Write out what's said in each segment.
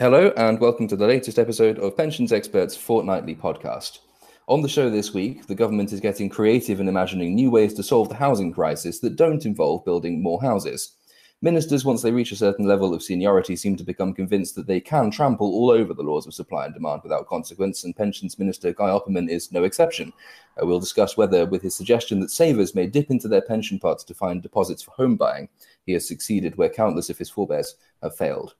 Hello, and welcome to the latest episode of Pensions Experts Fortnightly podcast. On the show this week, the government is getting creative in imagining new ways to solve the housing crisis that don't involve building more houses. Ministers, once they reach a certain level of seniority, seem to become convinced that they can trample all over the laws of supply and demand without consequence, and Pensions Minister Guy Opperman is no exception. Uh, we'll discuss whether, with his suggestion that savers may dip into their pension pots to find deposits for home buying, he has succeeded where countless of his forebears have failed.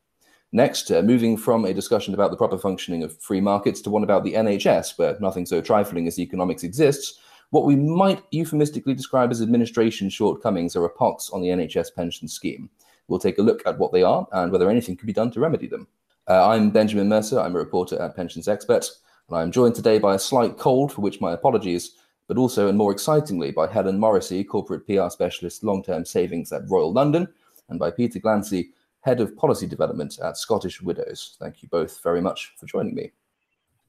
Next, uh, moving from a discussion about the proper functioning of free markets to one about the NHS, where nothing so trifling as economics exists, what we might euphemistically describe as administration shortcomings are a pox on the NHS pension scheme. We'll take a look at what they are and whether anything can be done to remedy them. Uh, I'm Benjamin Mercer, I'm a reporter at Pensions Expert, and I'm joined today by a slight cold, for which my apologies, but also, and more excitingly, by Helen Morrissey, corporate PR specialist, long term savings at Royal London, and by Peter Glancy, Head of Policy Development at Scottish Widows. Thank you both very much for joining me.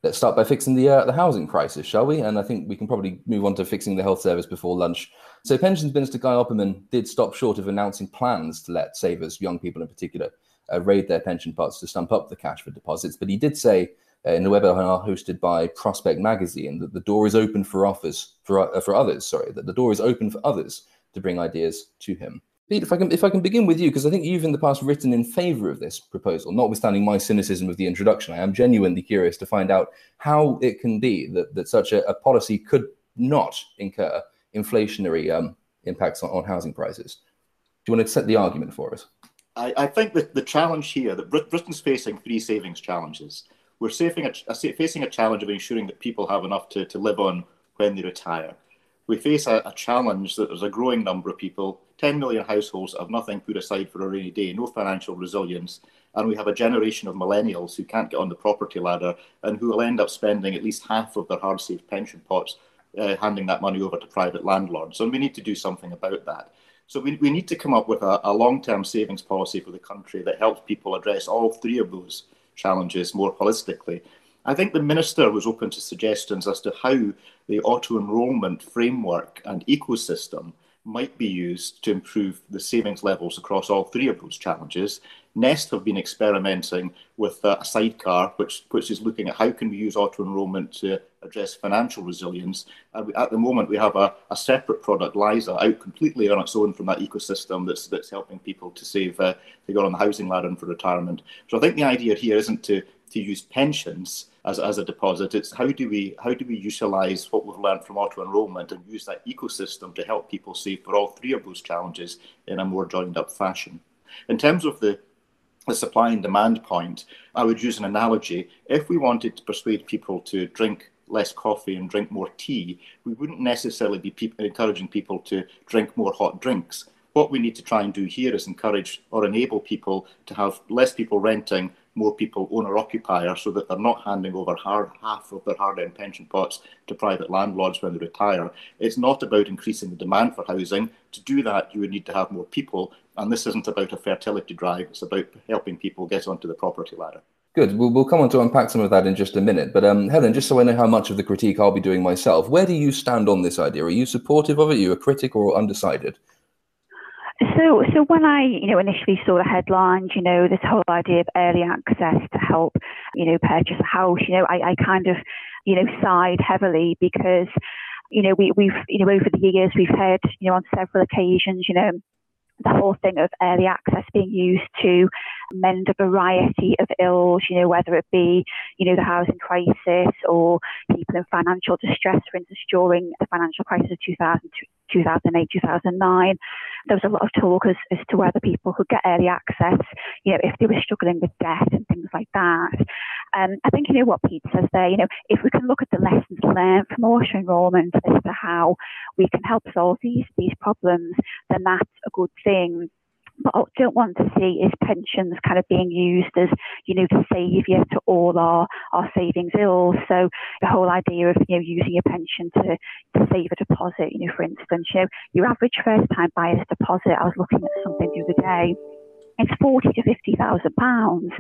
Let's start by fixing the uh, the housing crisis, shall we? And I think we can probably move on to fixing the health service before lunch. So, Pensions Minister Guy Opperman did stop short of announcing plans to let savers, young people in particular, uh, raid their pension pots to stump up the cash for deposits. But he did say uh, in a webinar hosted by Prospect Magazine that the door is open for offers for uh, for others. Sorry, that the door is open for others to bring ideas to him. Pete, if I can if I can begin with you, because I think you've in the past written in favour of this proposal, notwithstanding my cynicism of the introduction, I am genuinely curious to find out how it can be that, that such a, a policy could not incur inflationary um, impacts on, on, housing prices. Do you want to set the argument for us? I, I think that the challenge here that Britain's facing three savings challenges. We're facing a, facing a challenge of ensuring that people have enough to, to live on when they retire we face a, a, challenge that there's a growing number of people, 10 million households have nothing put aside for a rainy day, no financial resilience, and we have a generation of millennials who can't get on the property ladder and who will end up spending at least half of their hard saved pension pots uh, handing that money over to private landlords. And we need to do something about that. So we, we need to come up with a, a long term savings policy for the country that helps people address all three of those challenges more holistically. I think the minister was open to suggestions as to how the auto enrolment framework and ecosystem might be used to improve the savings levels across all three of those challenges. Nest have been experimenting with a sidecar, which, which is looking at how can we use auto enrolment to address financial resilience. And at the moment, we have a, a, separate product, LISA, out completely on its own from that ecosystem that's that's helping people to save uh, to go on the housing ladder and for retirement. So I think the idea here isn't to to use pensions as, as a deposit. It's how do we how do we utilize what we've learned from auto enrollment and use that ecosystem to help people save for all three of those challenges in a more joined up fashion. In terms of the the supply and demand point, I would use an analogy. If we wanted to persuade people to drink less coffee and drink more tea, we wouldn't necessarily be pe- encouraging people to drink more hot drinks. What we need to try and do here is encourage or enable people to have less people renting more people owner occupier so that they're not handing over hard, half of their hard earned pension pots to private landlords when they retire. It's not about increasing the demand for housing. To do that, you would need to have more people. And this isn't about a fertility drive, it's about helping people get onto the property ladder. Good. We'll, we'll come on to unpack some of that in just a minute. But um, Helen, just so I know how much of the critique I'll be doing myself, where do you stand on this idea? Are you supportive of it? Are you a critic or undecided? So, so when I, you know, initially saw the headlines, you know, this whole idea of early access to help, you know, purchase a house, you know, I, I kind of, you know, sighed heavily because, you know, we, we've, you know, over the years we've heard, you know, on several occasions, you know, the whole thing of early access being used to mend a variety of ills, you know, whether it be, you know, the housing crisis or people in financial distress, for instance, during the financial crisis of 2000, 2008, 2009. There was a lot of talk as, as to whether people could get early access, you know, if they were struggling with debt and things like that. Um, I think, you know, what Pete says there, you know, if we can look at the lessons learned from auto enrolment as to how we can help solve these, these problems, then that's a good thing but I don't want to see is pensions kind of being used as, you know, the saviour to all our, our savings ills. So the whole idea of, you know, using your pension to, to save a deposit, you know, for instance, you know, your average first time buyer's deposit, I was looking at something the other day, it's forty to fifty thousand pounds.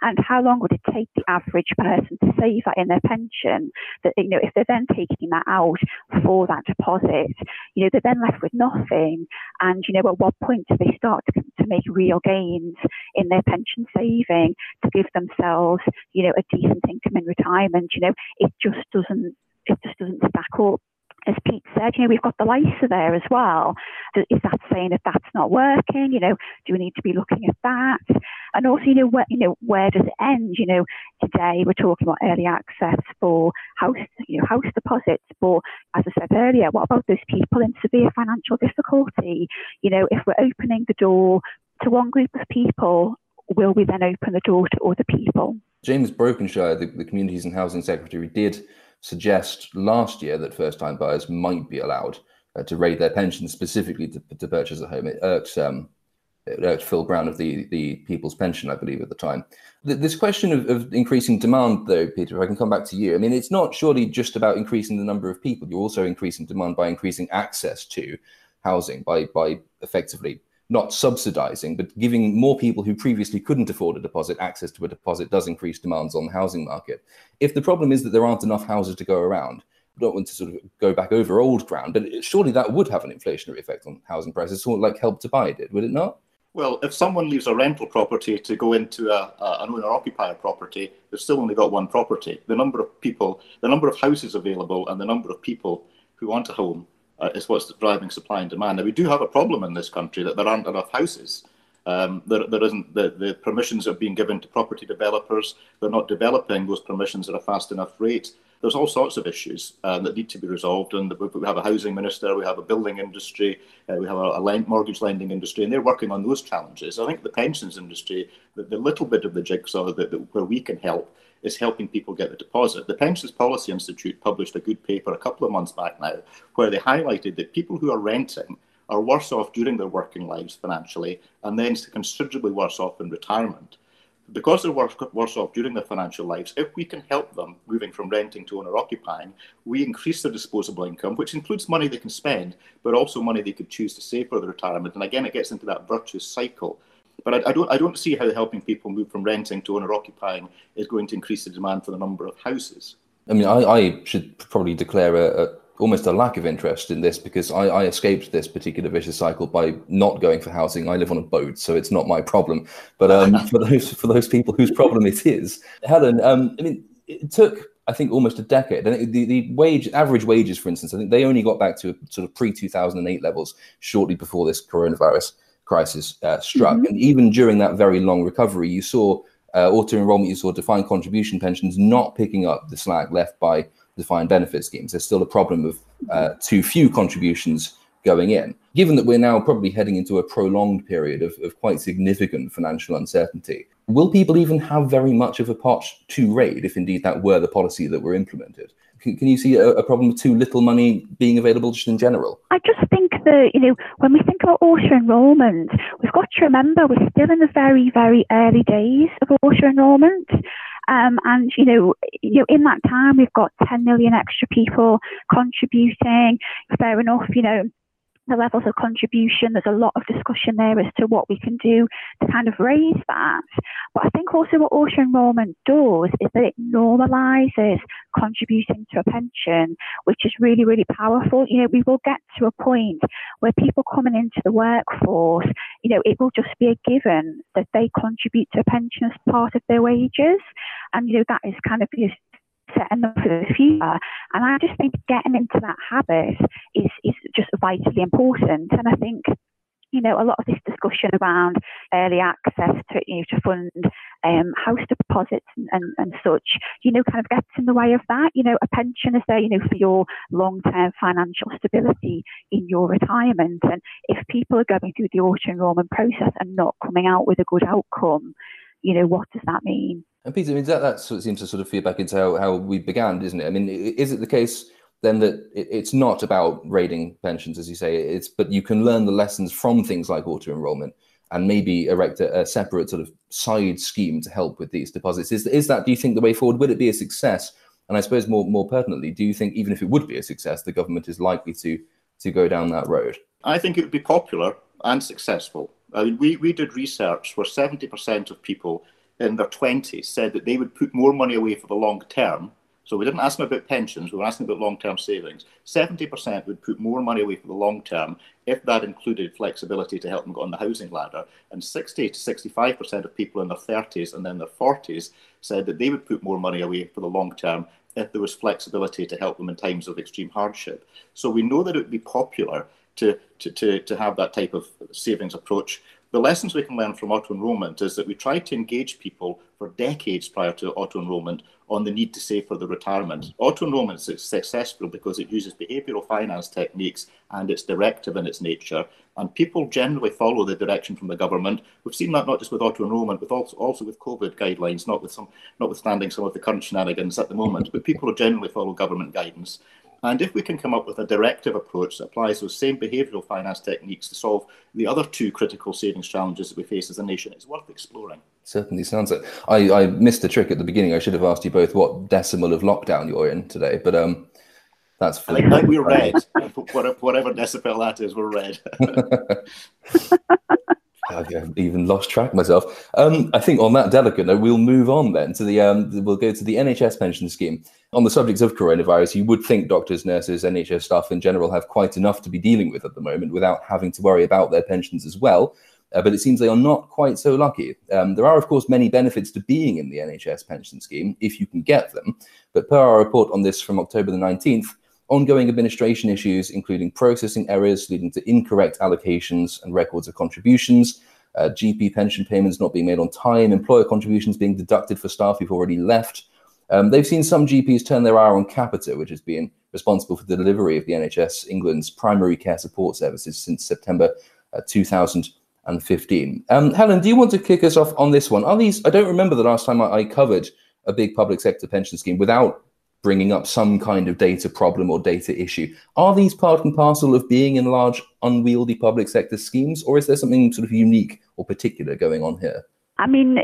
And how long would it take the average person to save that in their pension? That you know, if they're then taking that out for that deposit, you know, they're then left with nothing. And you know, at what point do they start to make real gains in their pension saving to give themselves, you know, a decent income in retirement. You know, it just doesn't it just doesn't stack up as Pete said, you know, we've got the LISA there as well. Is that saying that that's not working? You know, do we need to be looking at that? And also, you know, where, you know, where does it end? You know, today we're talking about early access for house, you know, house deposits. But as I said earlier, what about those people in severe financial difficulty? You know, if we're opening the door to one group of people, will we then open the door to other people? James Brokenshire, the, the Communities and Housing Secretary, did suggest last year that first time buyers might be allowed uh, to rate their pensions specifically to, to purchase a home. It irks, um, Uh, Phil Brown of the, the People's Pension, I believe, at the time. This question of, of increasing demand, though, Peter, if I can come back to you. I mean, it's not surely just about increasing the number of people. You're also increasing demand by increasing access to housing, by, by effectively not subsidizing, but giving more people who previously couldn't afford a deposit access to a deposit does increase demands on the housing market. If the problem is that there aren't enough houses to go around, I don't want to sort of go back over old ground, but surely that would have an inflationary effect on housing prices, sort of like help to buy did, would it not? Well, if someone leaves a rental property to go into a, a, an owner-occupier property, they've still only got one property. The number of people, the number of houses available, and the number of people who want a home uh, is what's driving supply and demand. Now, we do have a problem in this country that there aren't enough houses. Um, there, there isn't the, the permissions are being given to property developers. They're not developing those permissions at a fast enough rate. There's all sorts of issues uh, that need to be resolved. And we have a housing minister, we have a building industry, uh, we have a, a mortgage lending industry, and they're working on those challenges. I think the pensions industry, the, the little bit of the jigsaw that, that, where we can help is helping people get the deposit. The Pensions Policy Institute published a good paper a couple of months back now where they highlighted that people who are renting are worse off during their working lives financially and then considerably worse off in retirement. Because they're worse, off during their financial lives, if we can help them moving from renting to owner occupying, we increase their disposable income, which includes money they can spend, but also money they could choose to save for their retirement. And again, it gets into that virtuous cycle but I, I, don't, I don't see how helping people move from renting to owner occupying is going to increase the demand for the number of houses. I mean, I, I should probably declare a, a, almost a lack of interest in this because I, I, escaped this particular vicious cycle by not going for housing. I live on a boat, so it's not my problem. But um, for those for those people whose problem it is, Helen, um, I mean, it took I think almost a decade. And the, the wage average wages, for instance, I think they only got back to sort of pre two thousand and eight levels shortly before this coronavirus crisis uh, struck. Mm-hmm. And even during that very long recovery, you saw uh, auto enrollment, you saw defined contribution pensions not picking up the slack left by defined benefit schemes. There's still a problem of uh, too few contributions going in. Given that we're now probably heading into a prolonged period of, of quite significant financial uncertainty, will people even have very much of a pot to raid if indeed that were the policy that were implemented? Can, you see a, a, problem with too little money being available just in general? I just think that, you know, when we think about auto enrolment, we've got to remember we're still in the very, very early days of auto enrolment. Um, and you know, you know, in that time, we've got 10 million extra people contributing. Fair enough, you know, the levels of contribution. There's a lot of discussion there as to what we can do to kind of raise that. But I think also what auto enrolment does is that it normalizes contributing to a pension, which is really, really powerful. You know, we will get to a point where people coming into the workforce, you know, it will just be a given that they contribute to a pension as part of their wages. And, you know, that is kind of them for the future. And I just think getting into that habit is, is just vitally important. And I think you know, a lot of this discussion around early access to, you know, to fund um, house deposits and, and, and, such, you know, kind of gets in the way of that. You know, a pension is there, you know, for your long-term financial stability in your retirement. And if people are going through the auto enrolment process and not coming out with a good outcome, you know, what does that mean? And Peter, I mean, that, that sort of seems to sort of feed back into how, how we began, isn't it? I mean, is it the case then that it, it's not about raiding pensions, as you say, it's but you can learn the lessons from things like auto enrollment and maybe erect a, a, separate sort of side scheme to help with these deposits. Is, is that, do you think, the way forward? Would it be a success? And I suppose more more pertinently, do you think even if it would be a success, the government is likely to to go down that road? I think it would be popular and successful. I mean, we, we did research where 70% of people in their 20s said that they would put more money away for the long term So we didn't ask them about pensions, we were asking about long term savings. 70% would put more money away for the long term if that included flexibility to help them go on the housing ladder. And 60 to 65% of people in their 30s and then their 40s said that they would put more money away for the long term if there was flexibility to help them in times of extreme hardship. So we know that it would be popular to, to, to, to have that type of savings approach. The lessons we can learn from auto enrolment is that we tried to engage people for decades prior to auto enrolment on the need to save for the retirement. Auto enrolment is successful because it uses behavioral finance techniques and it's directive in its nature. And people generally follow the direction from the government. We've seen that not just with auto enrolment, but also, also with COVID guidelines, not with some, notwithstanding some of the current shenanigans at the moment. But people generally follow government guidance. And if we can come up with a directive approach that applies those same behavioural finance techniques to solve the other two critical savings challenges that we face as a nation, it's worth exploring. Certainly sounds it. I, I missed the trick at the beginning. I should have asked you both what decimal of lockdown you're in today, but um, that's. I think, we're red. whatever decibel that is, we're red. I've even lost track myself. Um, I think on that delicate note, we'll move on then to the um, we'll go to the NHS pension scheme. On the subject of coronavirus, you would think doctors, nurses, NHS staff in general have quite enough to be dealing with at the moment without having to worry about their pensions as well. Uh, but it seems they are not quite so lucky. Um, there are, of course, many benefits to being in the NHS pension scheme if you can get them. But per our report on this from October the 19th, ongoing administration issues, including processing errors leading to incorrect allocations and records of contributions, uh, GP pension payments not being made on time, employer contributions being deducted for staff who've already left. Um, they've seen some GPs turn their eye on Capita, which has been responsible for the delivery of the NHS England's primary care support services since September uh, 2015. Um, Helen, do you want to kick us off on this one? Are these? I don't remember the last time I, I covered a big public sector pension scheme without bringing up some kind of data problem or data issue. Are these part and parcel of being in large, unwieldy public sector schemes, or is there something sort of unique or particular going on here? I mean,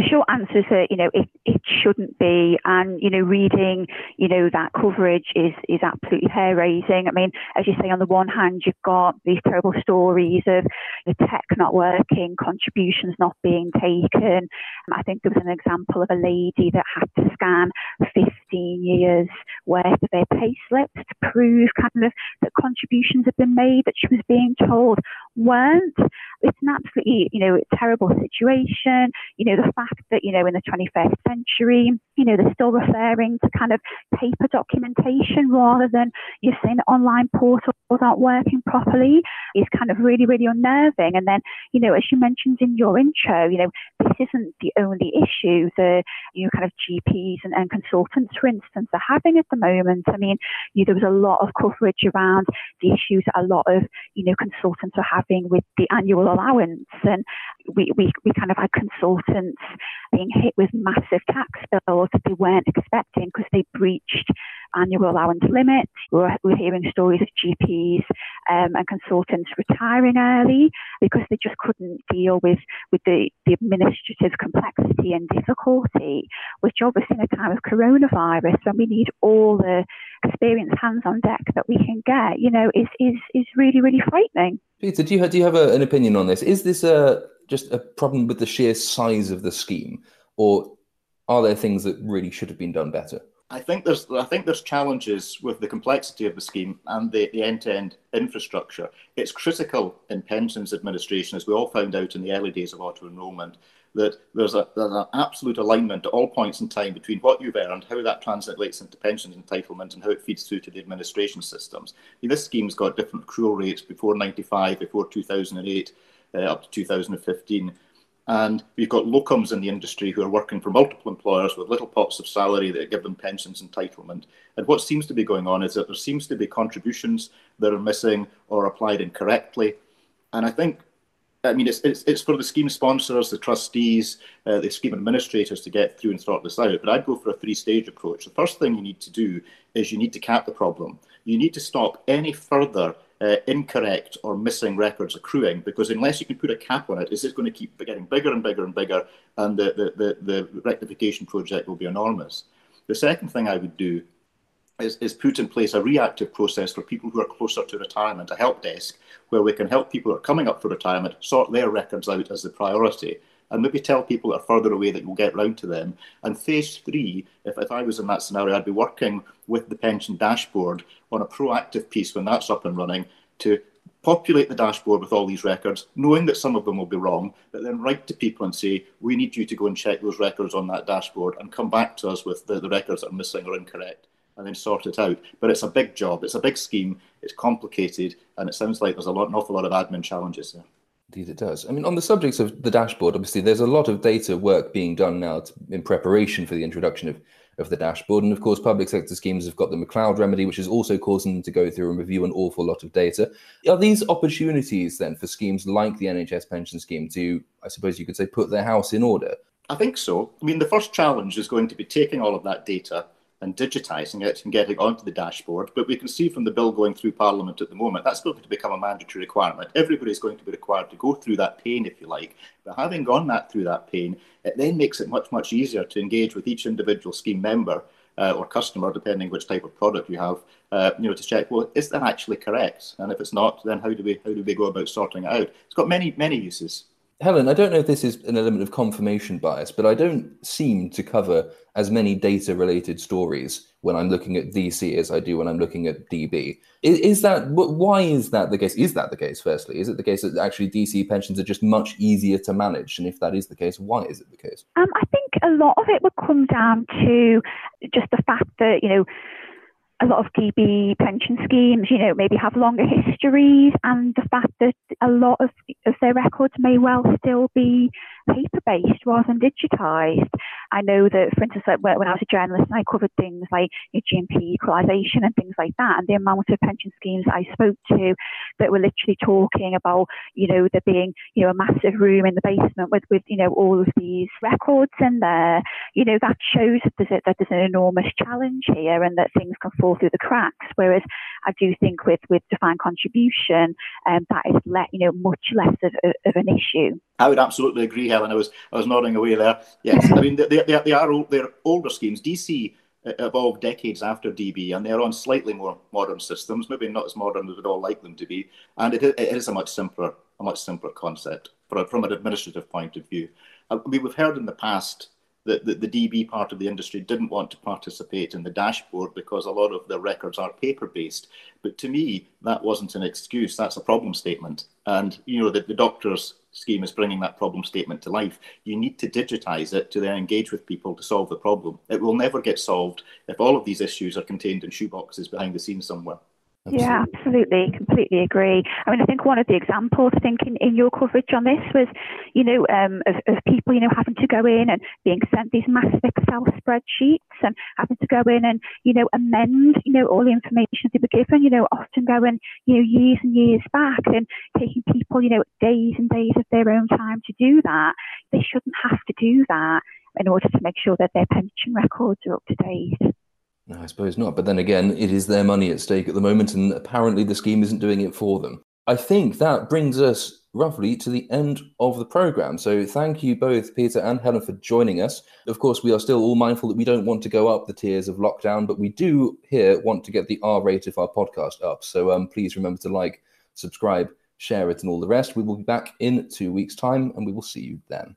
the short answer is that you know it, it shouldn't be, and you know reading you know that coverage is is absolutely hair raising. I mean, as you say, on the one hand you've got these terrible stories of the tech not working, contributions not being taken. I think there was an example of a lady that had to scan 15 years worth of their pay slips to prove kind of that contributions had been made that she was being told weren't. It's an absolutely you know terrible situation you know, the fact that, you know, in the 21st century, you know, they're still referring to kind of paper documentation rather than you're saying that online portals aren't working properly is kind of really, really unnerving. And then, you know, as you mentioned in your intro, you know, this isn't the only issue the, you know, kind of GPs and, and consultants, for instance, are having at the moment. I mean, you know, there was a lot of coverage around the issues that a lot of, you know, consultants are having with the annual allowance. And we, we, we kind of had consultants being hit with massive tax bills that they weren't expecting because they breached annual allowance limits. We're, we're hearing stories of GPs um, and consultants retiring early because they just couldn't deal with, with the, the administrative complexity and difficulty, which obviously in a time of coronavirus, when we need all the experienced hands on deck that we can get, you know, is, is, is really, really frightening. Peter, do you, do you have a, an opinion on this? Is this a just a problem with the sheer size of the scheme, or are there things that really should have been done better? I think there's I think there's challenges with the complexity of the scheme and the, the end-to-end infrastructure. It's critical in pensions administration, as we all found out in the early days of auto enrolment, that there's, a, there's an absolute alignment at all points in time between what you've earned, how that translates into pensions entitlement, and how it feeds through to the administration systems. This scheme's got different accrual rates before 95, before 2008 uh, up to 2015. And we've got locums in the industry who are working for multiple employers with little pots of salary that give them pensions entitlement. And what seems to be going on is that there seems to be contributions that are missing or applied incorrectly. And I think, I mean, it's, it's, it's for the scheme sponsors, the trustees, uh, the scheme administrators to get through and sort this out. But I'd go for a three stage approach. The first thing you need to do is you need to cap the problem. You need to stop any further uh, incorrect or missing records accruing because unless you can put a cap on it, it's just going to keep getting bigger and bigger and bigger, and the, the, the, the rectification project will be enormous. The second thing I would do is, is put in place a reactive process for people who are closer to retirement, a help desk, where we can help people who are coming up for retirement sort their records out as the priority and maybe tell people that are further away that you'll get round to them. And phase three, if, if I was in that scenario, I'd be working with the pension dashboard on a proactive piece when that's up and running to populate the dashboard with all these records, knowing that some of them will be wrong, but then write to people and say, we need you to go and check those records on that dashboard and come back to us with the, the records that are missing or incorrect and then sort it out. But it's a big job, it's a big scheme, it's complicated, and it sounds like there's a lot, an awful lot of admin challenges there. Indeed, it does. I mean, on the subject of the dashboard, obviously, there's a lot of data work being done now to, in preparation for the introduction of, of the dashboard. And of course, public sector schemes have got the McCloud remedy, which is also causing them to go through and review an awful lot of data. Are these opportunities then for schemes like the NHS pension scheme to, I suppose you could say, put their house in order? I think so. I mean, the first challenge is going to be taking all of that data and digitising it and getting onto the dashboard. But we can see from the bill going through Parliament at the moment, that's going to become a mandatory requirement. Everybody's going to be required to go through that pain, if you like. But having gone that through that pain, it then makes it much, much easier to engage with each individual scheme member uh, or customer, depending which type of product you have, uh, you know, to check, well, is that actually correct? And if it's not, then how do we how do we go about sorting it out? It's got many, many uses. Helen, I don't know if this is an element of confirmation bias, but I don't seem to cover as many data related stories when I'm looking at DC as I do when I'm looking at DB. Is, is, that why is that the case? Is that the case? Firstly, is it the case that actually DC pensions are just much easier to manage? And if that is the case, why is it the case? Um, I think a lot of it would come down to just the fact that you know a lot of DB pension schemes, you know, maybe have longer histories, and the fact that a lot of, of their records may well still be paper based rather than digitized. I know that, for instance, like when I was a journalist, I covered things like you know, GMP equalisation and things like that, and the amount of pension schemes I spoke to that were literally talking about, you know, there being, you know, a massive room in the basement with, with you know, all of these records in there. You know, that shows that there's, a, that there's an enormous challenge here and that things can fall through the cracks. Whereas I do think with, with defined contribution, um, that is, let, you know, much less of, of an issue. I would absolutely agree, Helen. I was I was nodding away there. Yes, I mean they, they, they are old, they're older schemes. DC uh, evolved decades after DB, and they're on slightly more modern systems. Maybe not as modern as we'd all like them to be, and it, it is a much simpler a much simpler concept from, from an administrative point of view. I mean, we've heard in the past that the, the DB part of the industry didn't want to participate in the dashboard because a lot of the records are paper based. But to me, that wasn't an excuse. That's a problem statement. And, you know, the, the doctor's scheme is bringing that problem statement to life. You need to digitize it to then engage with people to solve the problem. It will never get solved if all of these issues are contained in shoeboxes behind the scenes somewhere. Absolutely. Yeah, absolutely, completely agree. I mean, I think one of the examples, I think, in, in your coverage on this was, you know, um, of, of people, you know, having to go in and being sent these massive Excel spreadsheets and having to go in and, you know, amend, you know, all the information they were given, you know, often going, you know, years and years back and taking people, you know, days and days of their own time to do that. They shouldn't have to do that in order to make sure that their pension records are up to date. No, I suppose not. But then again, it is their money at stake at the moment, and apparently the scheme isn't doing it for them. I think that brings us roughly to the end of the program. So thank you both, Peter and Helen, for joining us. Of course, we are still all mindful that we don't want to go up the tiers of lockdown, but we do here want to get the R rate of our podcast up. So um, please remember to like, subscribe, share it, and all the rest. We will be back in two weeks' time, and we will see you then.